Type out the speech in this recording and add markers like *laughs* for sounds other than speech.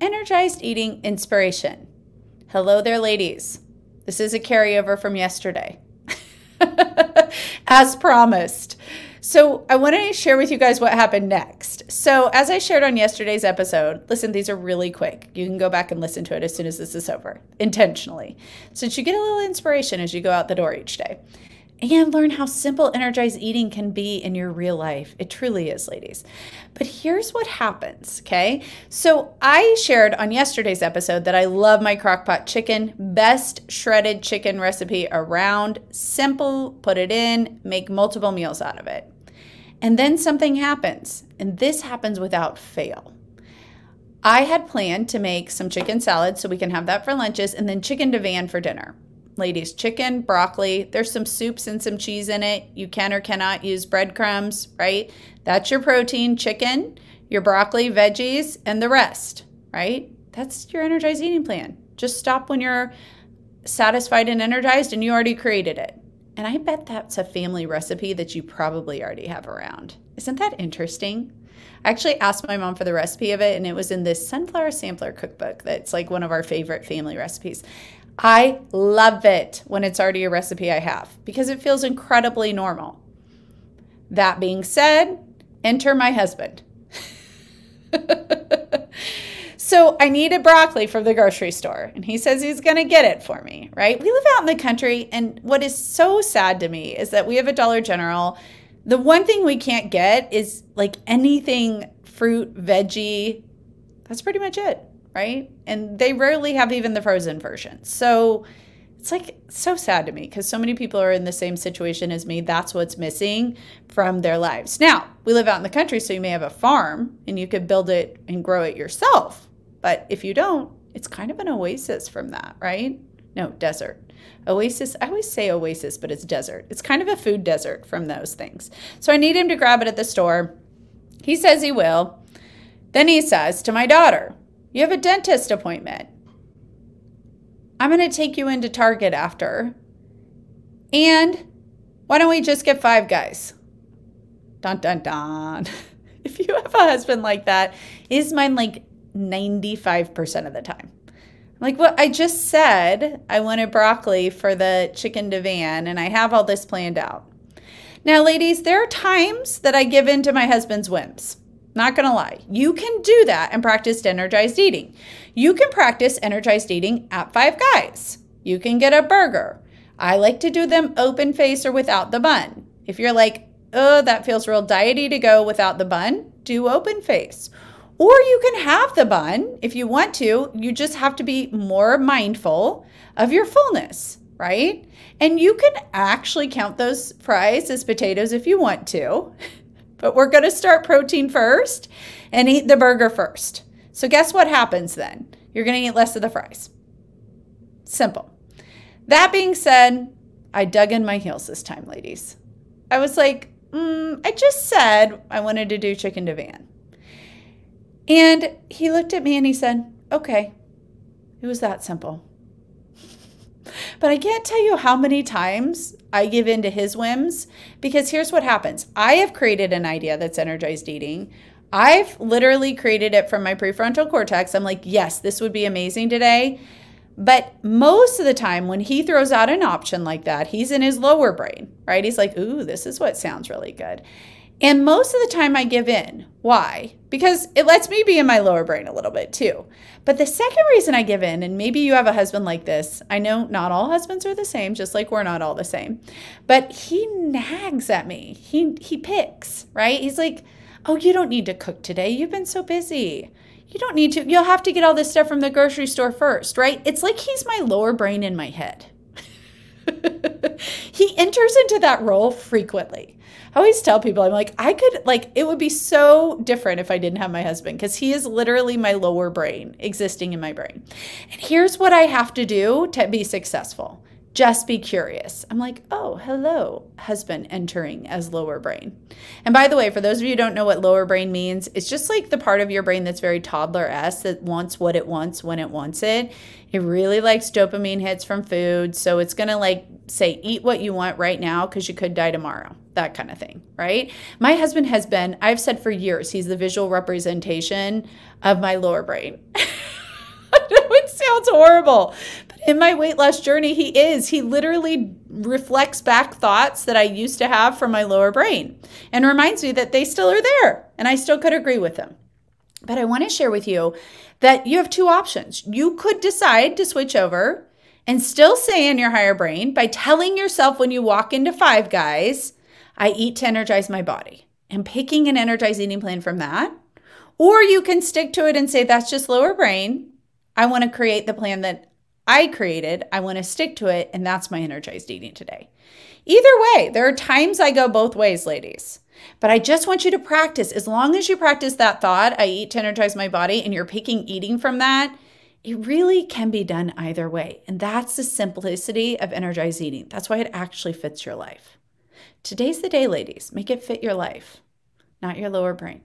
Energized eating inspiration. Hello there, ladies. This is a carryover from yesterday. *laughs* As promised. So, I want to share with you guys what happened next. So, as I shared on yesterday's episode, listen, these are really quick. You can go back and listen to it as soon as this is over, intentionally, since you get a little inspiration as you go out the door each day and learn how simple energized eating can be in your real life. It truly is, ladies. But here's what happens, okay? So I shared on yesterday's episode that I love my crockpot chicken, best shredded chicken recipe around. Simple, put it in, make multiple meals out of it. And then something happens, and this happens without fail. I had planned to make some chicken salad so we can have that for lunches and then chicken divan for dinner ladies chicken, broccoli. There's some soups and some cheese in it. You can or cannot use breadcrumbs, right? That's your protein chicken, your broccoli, veggies, and the rest, right? That's your energized eating plan. Just stop when you're satisfied and energized and you already created it. And I bet that's a family recipe that you probably already have around. Isn't that interesting? I actually asked my mom for the recipe of it, and it was in this sunflower sampler cookbook that's like one of our favorite family recipes. I love it when it's already a recipe I have because it feels incredibly normal. That being said, enter my husband. *laughs* so I needed broccoli from the grocery store, and he says he's going to get it for me, right? We live out in the country, and what is so sad to me is that we have a Dollar General. The one thing we can't get is like anything fruit, veggie. That's pretty much it right? And they rarely have even the frozen version. So it's like so sad to me because so many people are in the same situation as me. That's what's missing from their lives. Now, we live out in the country, so you may have a farm and you could build it and grow it yourself. But if you don't, it's kind of an oasis from that, right? No, desert. Oasis, I always say oasis, but it's desert. It's kind of a food desert from those things. So I need him to grab it at the store. He says he will. Then he says to my daughter, you have a dentist appointment. I'm going to take you into Target after. And why don't we just get five guys? Dun dun dun. *laughs* If you have a husband like that, is mine like 95% of the time. Like what I just said, I wanted broccoli for the chicken divan and I have all this planned out. Now, ladies, there are times that I give in to my husband's whims. Not gonna lie. You can do that and practice energized eating. You can practice energized eating at Five Guys. You can get a burger. I like to do them open face or without the bun. If you're like, oh, that feels real diety to go without the bun, do open face. Or you can have the bun if you want to. You just have to be more mindful of your fullness, right? And you can actually count those fries as potatoes if you want to. *laughs* But we're going to start protein first and eat the burger first. So, guess what happens then? You're going to eat less of the fries. Simple. That being said, I dug in my heels this time, ladies. I was like, mm, I just said I wanted to do chicken divan. And he looked at me and he said, okay. It was that simple. But I can't tell you how many times I give in to his whims because here's what happens I have created an idea that's energized eating. I've literally created it from my prefrontal cortex. I'm like, yes, this would be amazing today. But most of the time, when he throws out an option like that, he's in his lower brain, right? He's like, ooh, this is what sounds really good. And most of the time I give in. Why? Because it lets me be in my lower brain a little bit too. But the second reason I give in, and maybe you have a husband like this, I know not all husbands are the same, just like we're not all the same. But he nags at me. He he picks, right? He's like, "Oh, you don't need to cook today. You've been so busy." You don't need to. You'll have to get all this stuff from the grocery store first, right? It's like he's my lower brain in my head. *laughs* he enters into that role frequently. I always tell people, I'm like, I could, like, it would be so different if I didn't have my husband because he is literally my lower brain existing in my brain. And here's what I have to do to be successful just be curious. I'm like, oh, hello, husband entering as lower brain. And by the way, for those of you who don't know what lower brain means, it's just like the part of your brain that's very toddler s that wants what it wants when it wants it. It really likes dopamine hits from food. So it's going to like say, eat what you want right now because you could die tomorrow. That kind of thing, right? My husband has been, I've said for years, he's the visual representation of my lower brain. *laughs* it sounds horrible, but in my weight loss journey, he is. He literally reflects back thoughts that I used to have from my lower brain and reminds me that they still are there and I still could agree with them. But I want to share with you that you have two options. You could decide to switch over and still say in your higher brain by telling yourself when you walk into Five Guys, I eat to energize my body and picking an energized eating plan from that. Or you can stick to it and say, that's just lower brain. I want to create the plan that I created. I want to stick to it. And that's my energized eating today. Either way, there are times I go both ways, ladies. But I just want you to practice. As long as you practice that thought, I eat to energize my body, and you're picking eating from that, it really can be done either way. And that's the simplicity of energized eating. That's why it actually fits your life. Today's the day, ladies. Make it fit your life, not your lower brain.